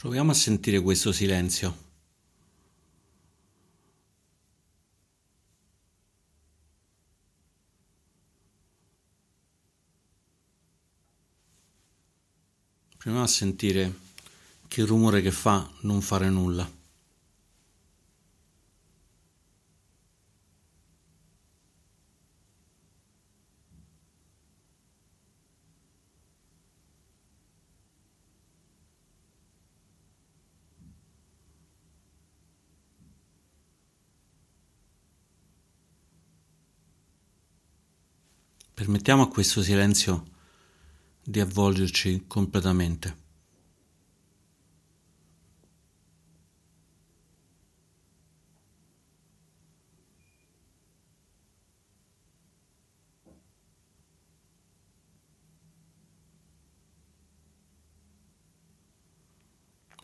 Proviamo a sentire questo silenzio. Proviamo a sentire che rumore che fa non fare nulla. Permettiamo a questo silenzio di avvolgerci completamente.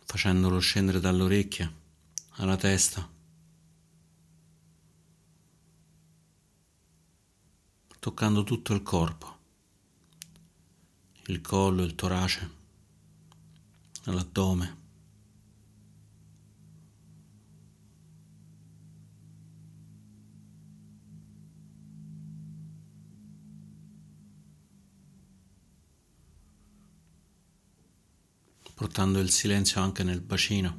facendolo scendere dalle orecchie alla testa. Toccando tutto il corpo, il collo, il torace, l'addome. portando il silenzio anche nel bacino,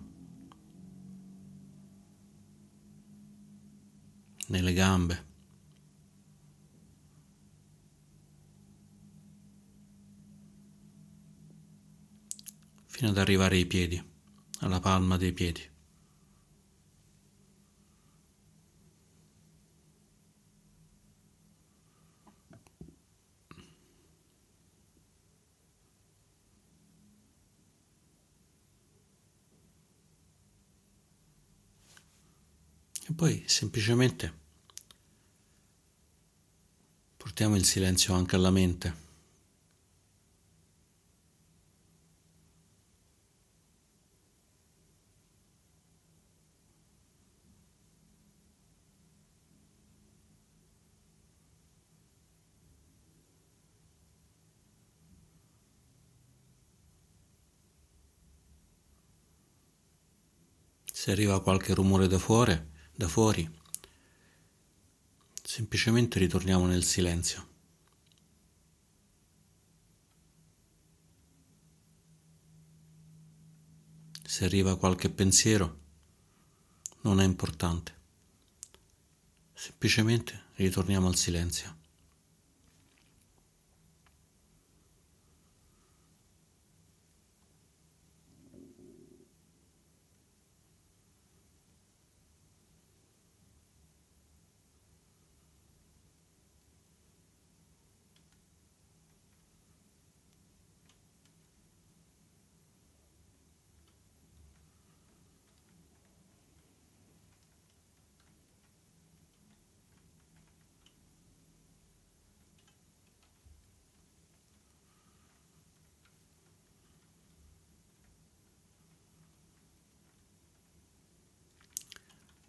nelle gambe. Fino ad arrivare ai piedi, alla palma dei piedi. E poi semplicemente portiamo il silenzio anche alla mente. Se arriva qualche rumore da fuori, da fuori, semplicemente ritorniamo nel silenzio. Se arriva qualche pensiero, non è importante. Semplicemente ritorniamo al silenzio.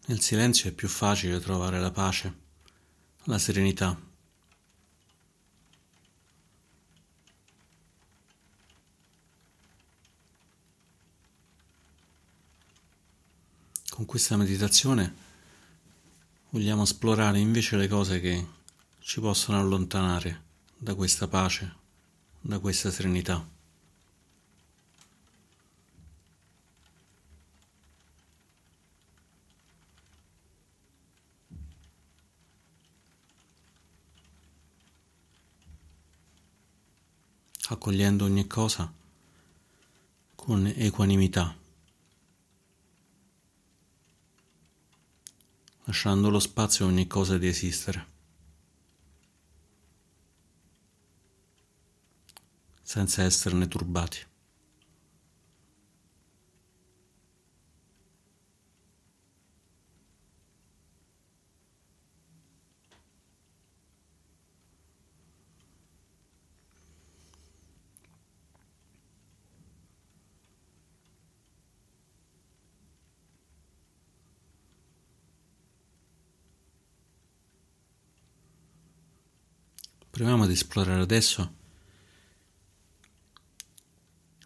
Nel silenzio è più facile trovare la pace, la serenità. Con questa meditazione vogliamo esplorare invece le cose che ci possono allontanare da questa pace, da questa serenità. Accogliendo ogni cosa con equanimità, lasciando lo spazio a ogni cosa di esistere, senza esserne turbati. Proviamo ad esplorare adesso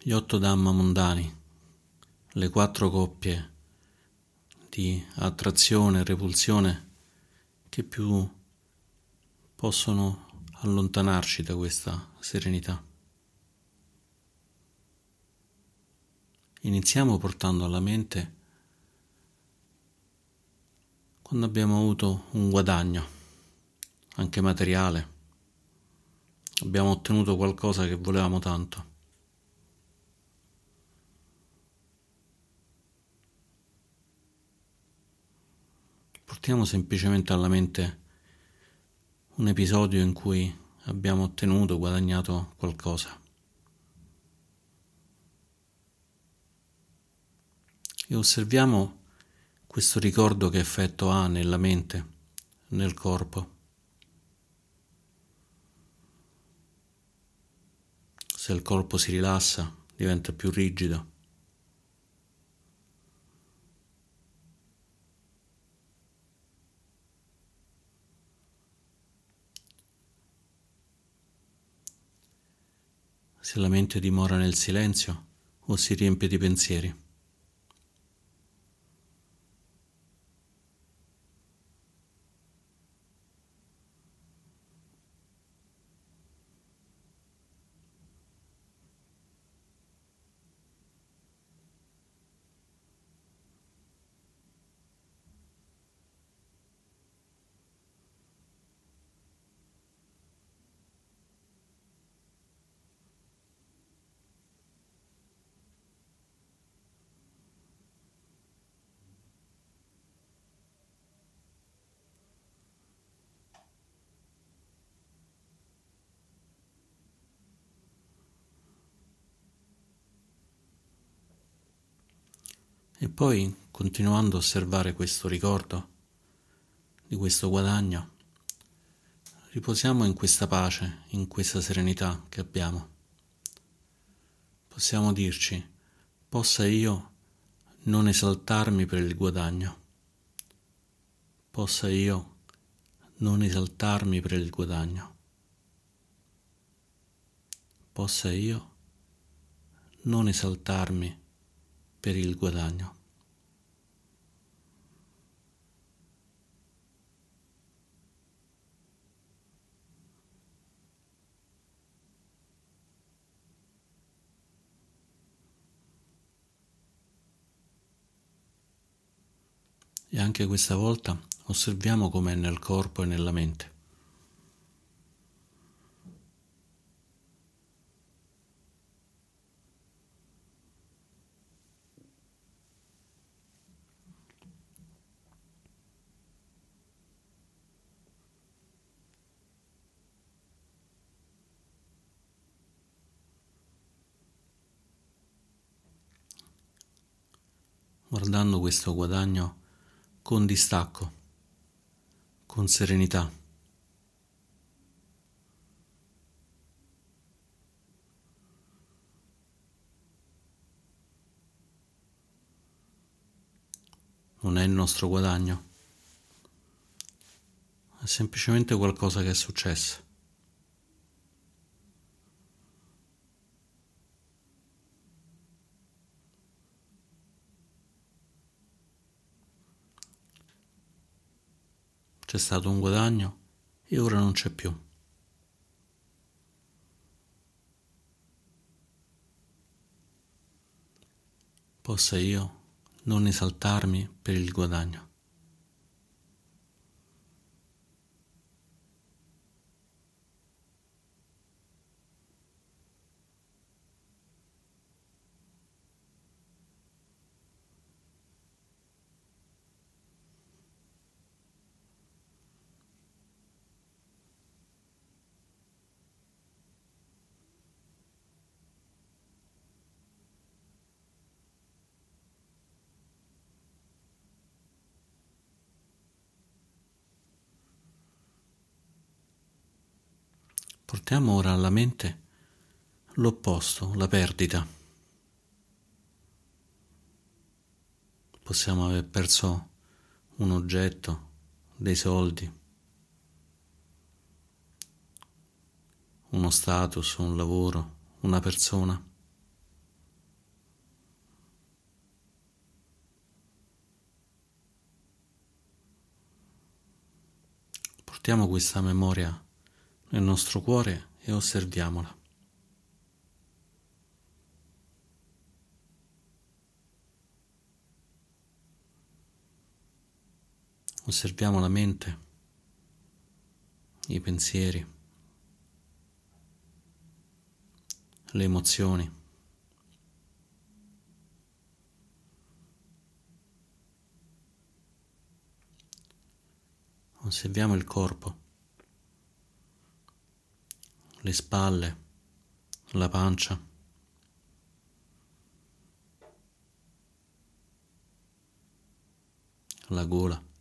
gli otto Dhamma mondani le quattro coppie di attrazione e repulsione che più possono allontanarci da questa serenità. Iniziamo portando alla mente quando abbiamo avuto un guadagno, anche materiale, abbiamo ottenuto qualcosa che volevamo tanto. Portiamo semplicemente alla mente un episodio in cui abbiamo ottenuto, guadagnato qualcosa. E osserviamo questo ricordo che effetto ha nella mente, nel corpo. Se il corpo si rilassa, diventa più rigido. Se la mente dimora nel silenzio o si riempie di pensieri. E poi, continuando a osservare questo ricordo di questo guadagno, riposiamo in questa pace, in questa serenità che abbiamo. Possiamo dirci, possa io non esaltarmi per il guadagno, possa io non esaltarmi per il guadagno, possa io non esaltarmi per il guadagno. E anche questa volta osserviamo com'è nel corpo e nella mente. Guardando questo guadagno con distacco, con serenità. Non è il nostro guadagno, è semplicemente qualcosa che è successo. C'è stato un guadagno e ora non c'è più. Possa io non esaltarmi per il guadagno. Mettiamo ora alla mente l'opposto, la perdita. Possiamo aver perso un oggetto, dei soldi, uno status, un lavoro, una persona. Portiamo questa memoria nel nostro cuore e osserviamola. Osserviamo la mente, i pensieri, le emozioni. Osserviamo il corpo, le spalle, la pancia. La gola.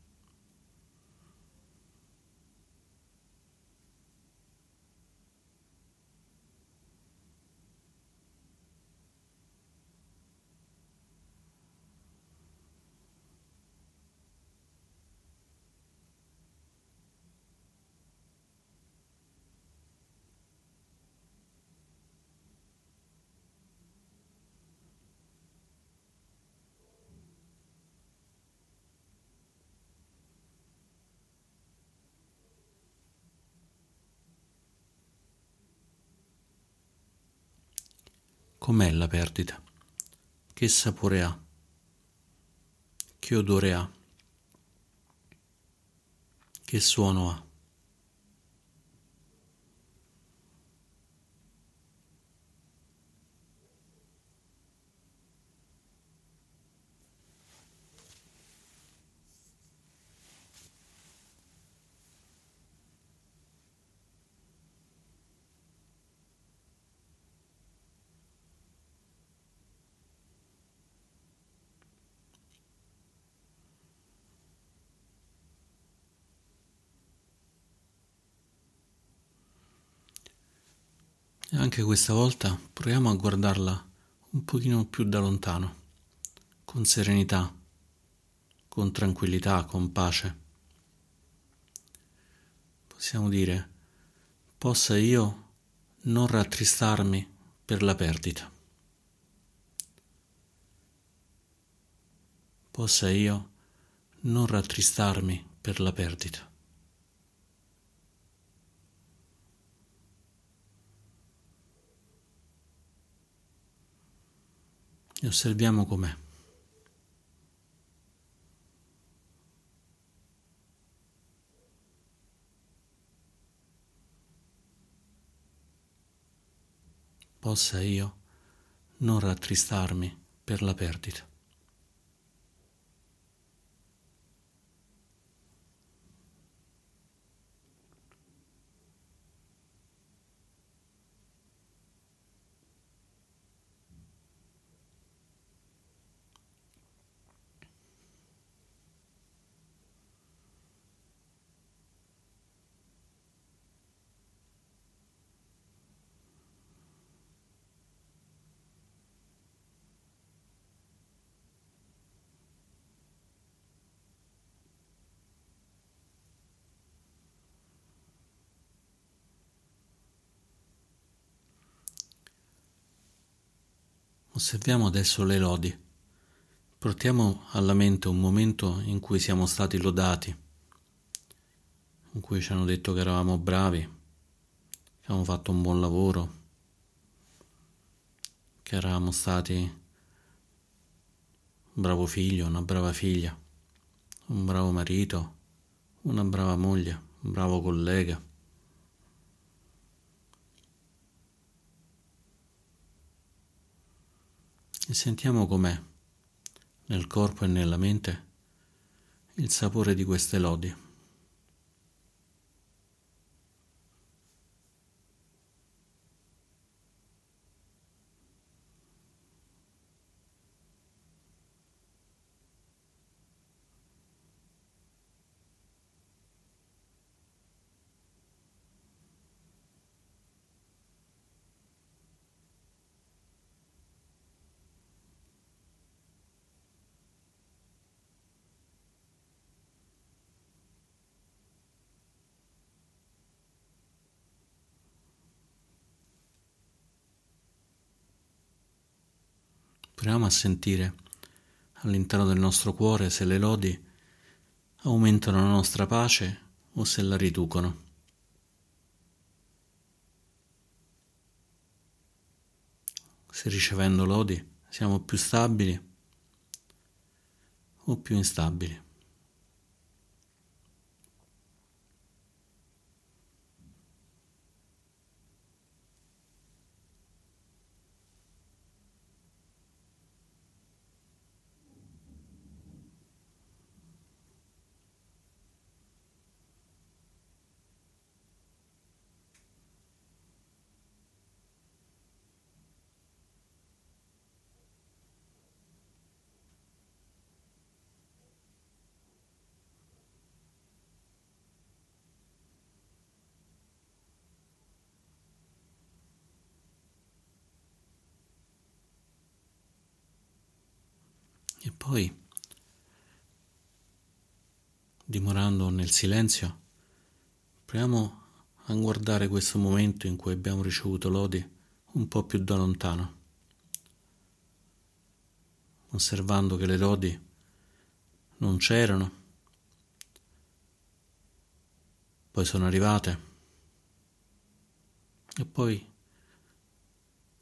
Com'è la perdita? Che sapore ha? Che odore ha? Che suono ha? E anche questa volta proviamo a guardarla un pochino più da lontano, con serenità, con tranquillità, con pace. Possiamo dire, possa io non rattristarmi per la perdita. Possa io non rattristarmi per la perdita. E osserviamo com'è. Possa io non rattristarmi per la perdita. Osserviamo adesso le lodi. Portiamo alla mente un momento in cui siamo stati lodati, in cui ci hanno detto che eravamo bravi, che avevamo fatto un buon lavoro, che eravamo stati un bravo figlio, una brava figlia, un bravo marito, una brava moglie, un bravo collega. E sentiamo com'è nel corpo e nella mente il sapore di queste lodi. Proviamo a sentire all'interno del nostro cuore se le lodi aumentano la nostra pace o se la riducono. Se ricevendo lodi siamo più stabili o più instabili. E poi, dimorando nel silenzio, proviamo a guardare questo momento in cui abbiamo ricevuto lodi un po' più da lontano, osservando che le lodi non c'erano, poi sono arrivate e poi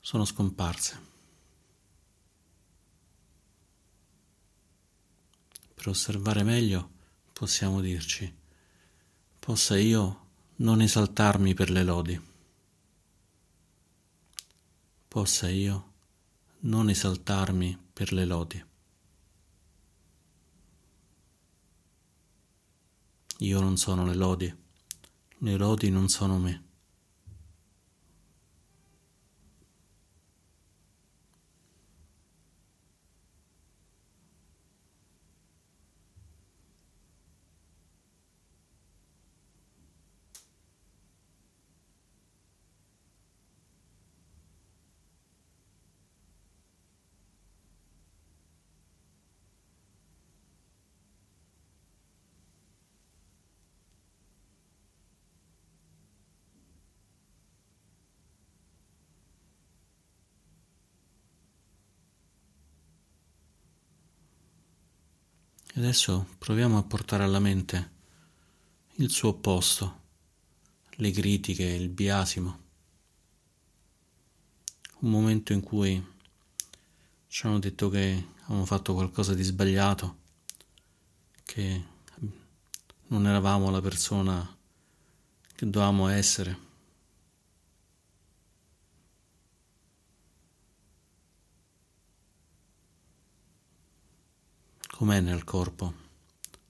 sono scomparse. Per osservare meglio possiamo dirci, possa io non esaltarmi per le lodi, possa io non esaltarmi per le lodi. Io non sono le lodi, le lodi non sono me. Adesso proviamo a portare alla mente il suo opposto, le critiche, il biasimo. Un momento in cui ci hanno detto che avevamo fatto qualcosa di sbagliato, che non eravamo la persona che dovevamo essere. Com'è nel corpo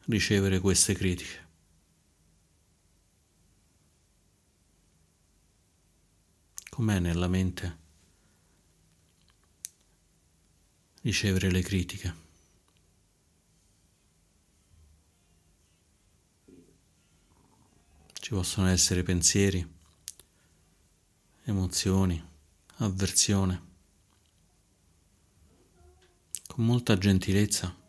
ricevere queste critiche? Com'è nella mente ricevere le critiche? Ci possono essere pensieri, emozioni, avversione. Con molta gentilezza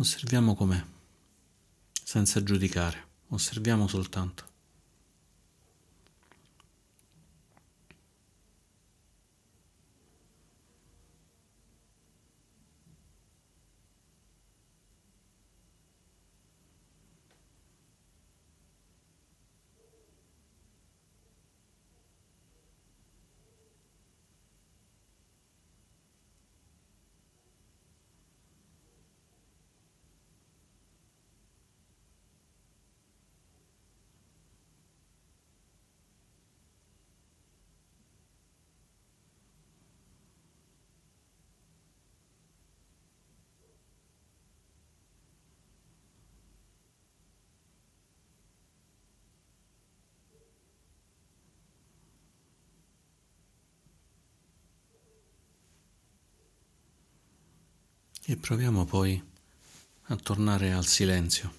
Osserviamo com'è, senza giudicare, osserviamo soltanto. E proviamo poi a tornare al silenzio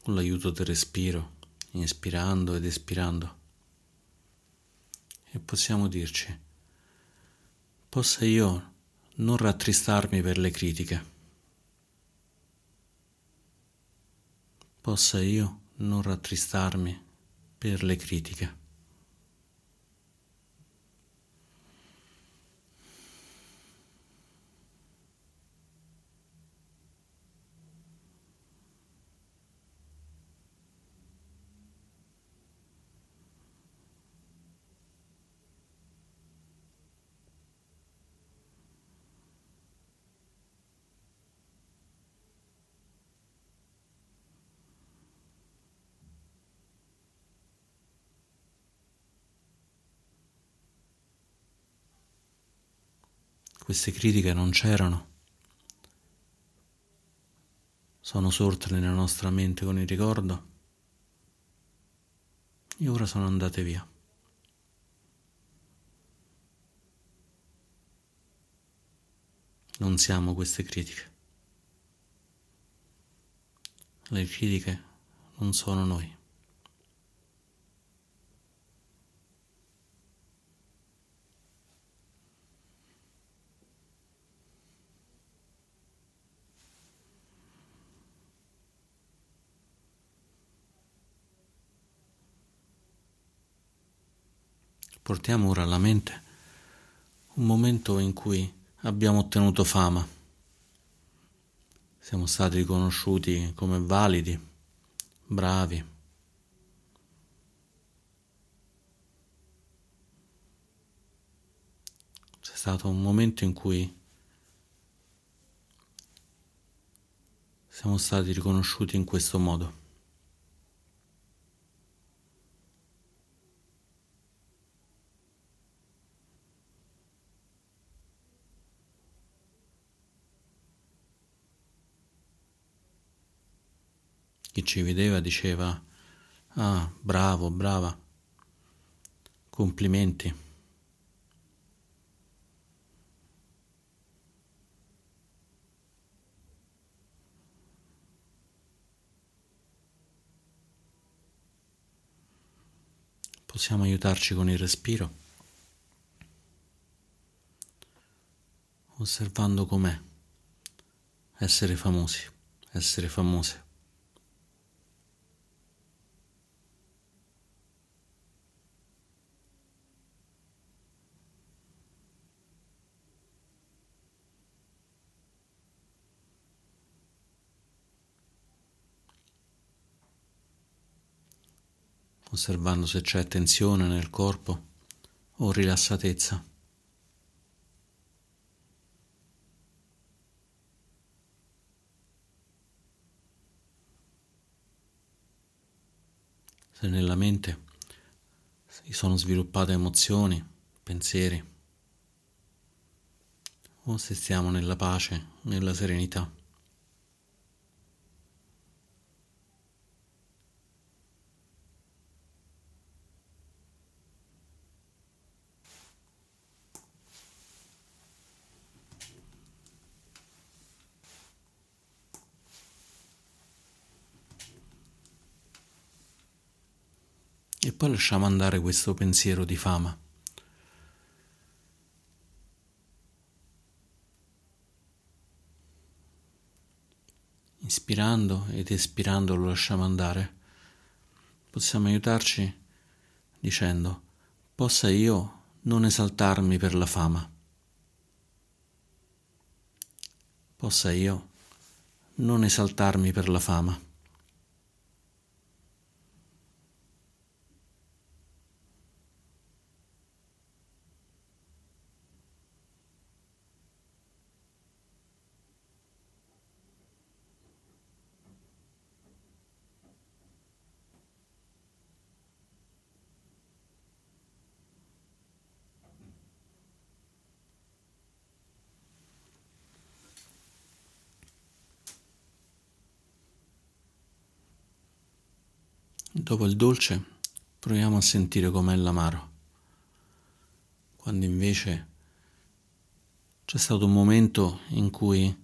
con l'aiuto del respiro, inspirando ed espirando. E possiamo dirci, possa io non rattristarmi per le critiche, possa io non rattristarmi per le critiche. Queste critiche non c'erano, sono sorte nella nostra mente con il ricordo e ora sono andate via. Non siamo queste critiche. Le critiche non sono noi. Portiamo ora alla mente un momento in cui abbiamo ottenuto fama, siamo stati riconosciuti come validi, bravi. C'è stato un momento in cui siamo stati riconosciuti in questo modo. Chi ci vedeva diceva, ah, bravo, brava, complimenti. Possiamo aiutarci con il respiro, osservando com'è essere famosi, essere famose. Osservando se c'è tensione nel corpo o rilassatezza. Se nella mente si sono sviluppate emozioni, pensieri, o se stiamo nella pace, nella serenità. Poi lasciamo andare questo pensiero di fama. Inspirando ed espirando lo lasciamo andare. Possiamo aiutarci dicendo, possa io non esaltarmi per la fama. Possa io non esaltarmi per la fama. Dopo il dolce proviamo a sentire com'è l'amaro, quando invece c'è stato un momento in cui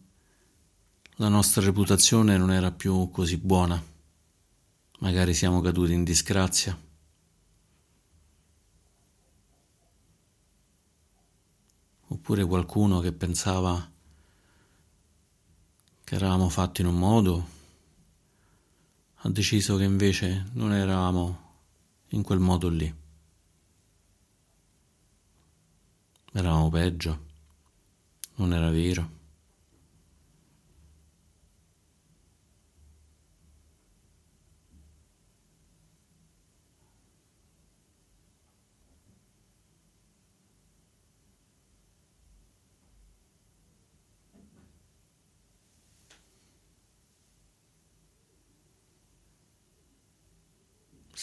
la nostra reputazione non era più così buona, magari siamo caduti in disgrazia. Oppure qualcuno che pensava che eravamo fatti in un modo ha deciso che invece non eravamo in quel modo lì. Eravamo peggio, non era vero.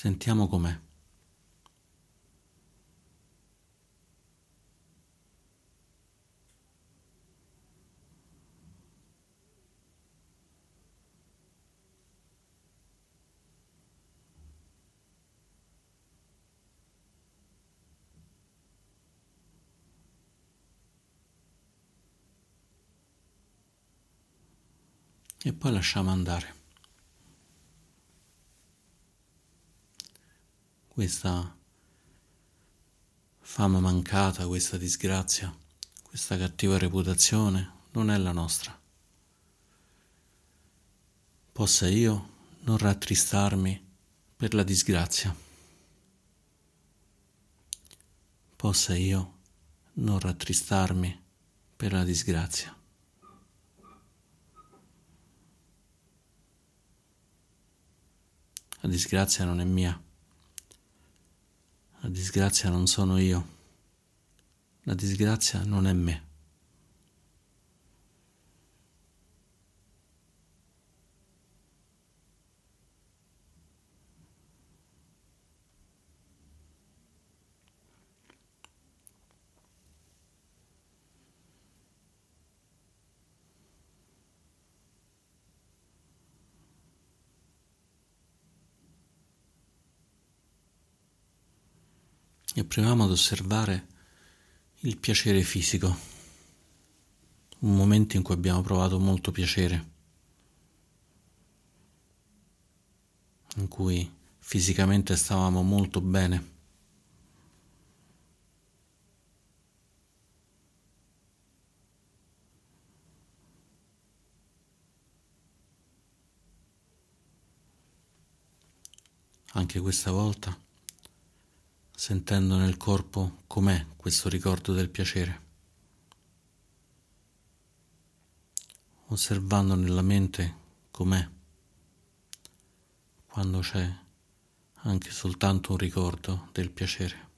Sentiamo com'è. e poi lasciamo andare. Questa fama mancata, questa disgrazia, questa cattiva reputazione non è la nostra. Possa io non rattristarmi per la disgrazia. Possa io non rattristarmi per la disgrazia. La disgrazia non è mia. La disgrazia non sono io. La disgrazia non è me. E proviamo ad osservare il piacere fisico, un momento in cui abbiamo provato molto piacere, in cui fisicamente stavamo molto bene. Anche questa volta sentendo nel corpo com'è questo ricordo del piacere, osservando nella mente com'è quando c'è anche soltanto un ricordo del piacere.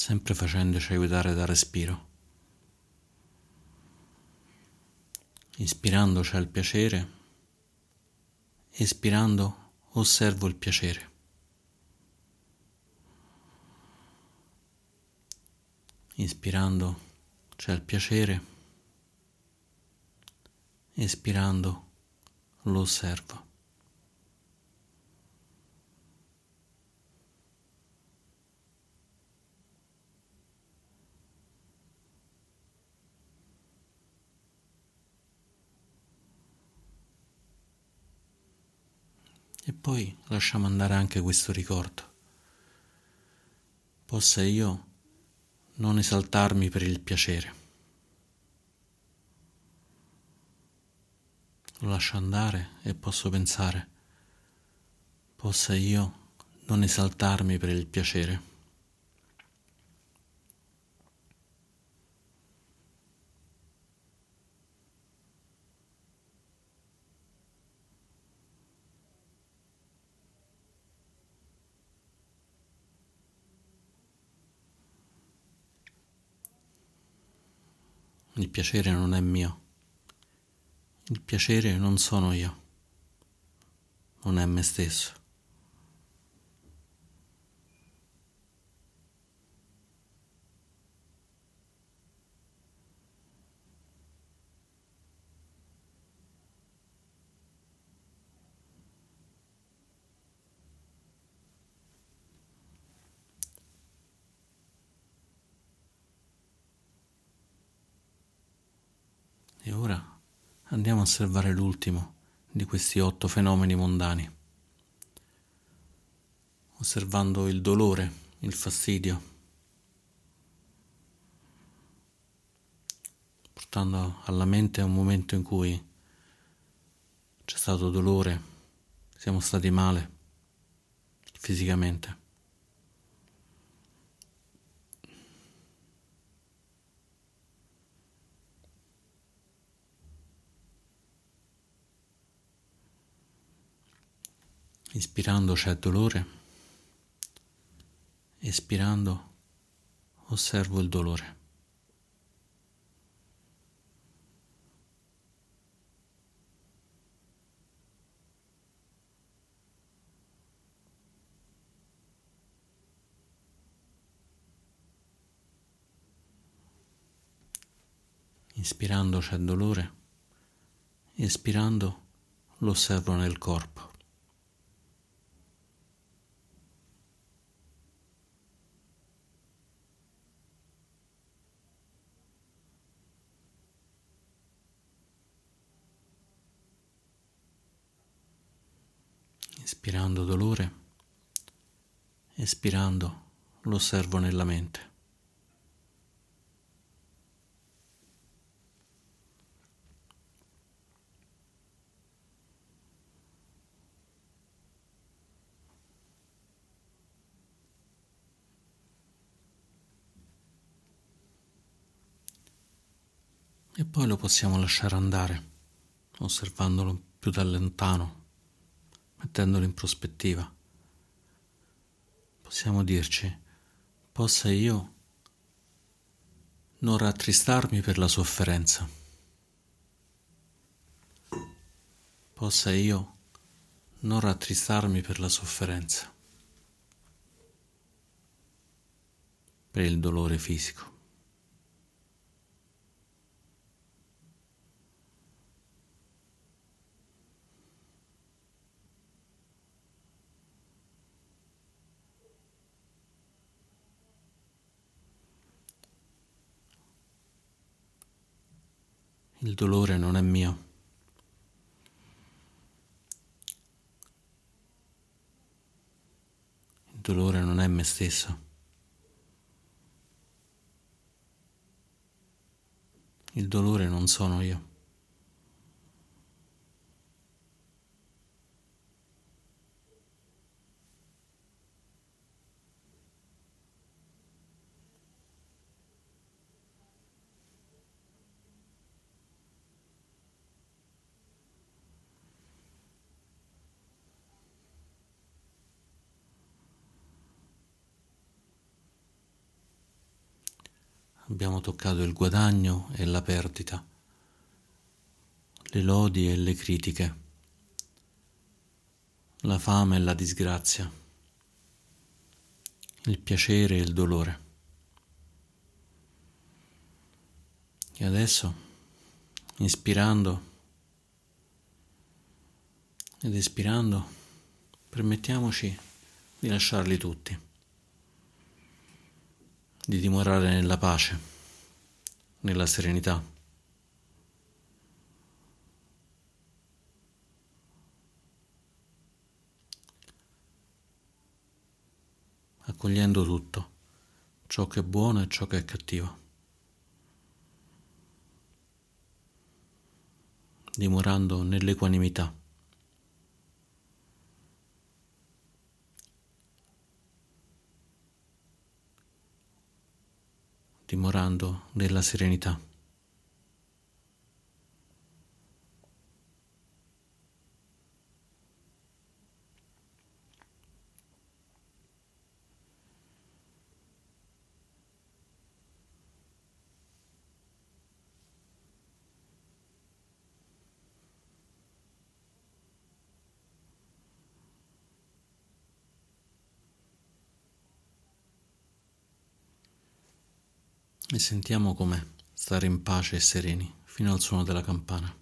Sempre facendoci aiutare dal respiro. Ispirando c'è il piacere, espirando osservo il piacere. Ispirando c'è il piacere, espirando lo osservo. E poi lasciamo andare anche questo ricordo. Possa io non esaltarmi per il piacere. Lo lascio andare e posso pensare, possa io non esaltarmi per il piacere. Il piacere non è mio. Il piacere non sono io. Non è me stesso. E ora andiamo a osservare l'ultimo di questi otto fenomeni mondani, osservando il dolore, il fastidio, portando alla mente un momento in cui c'è stato dolore, siamo stati male fisicamente. Ispirando c'è dolore, espirando osservo il dolore. Inspirando c'è dolore, espirando lo osservo nel corpo. Inspirando dolore, espirando lo osservo nella mente. e poi lo possiamo lasciare andare, osservandolo più da lontano, mettendolo in prospettiva. Possiamo dirci, possa io non rattristarmi per la sofferenza, possa io non rattristarmi per la sofferenza, per il dolore fisico. Il dolore non è mio. Il dolore non è me stesso. Il dolore non sono io. Abbiamo toccato il guadagno e la perdita, le lodi e le critiche, la fame e la disgrazia, il piacere e il dolore. E adesso, inspirando ed espirando, permettiamoci di lasciarli tutti di dimorare nella pace, nella serenità. accogliendo tutto, ciò che è buono e ciò che è cattivo. dimorando nell'equanimità. Dimorando nella serenità. E sentiamo com'è stare in pace e sereni fino al suono della campana.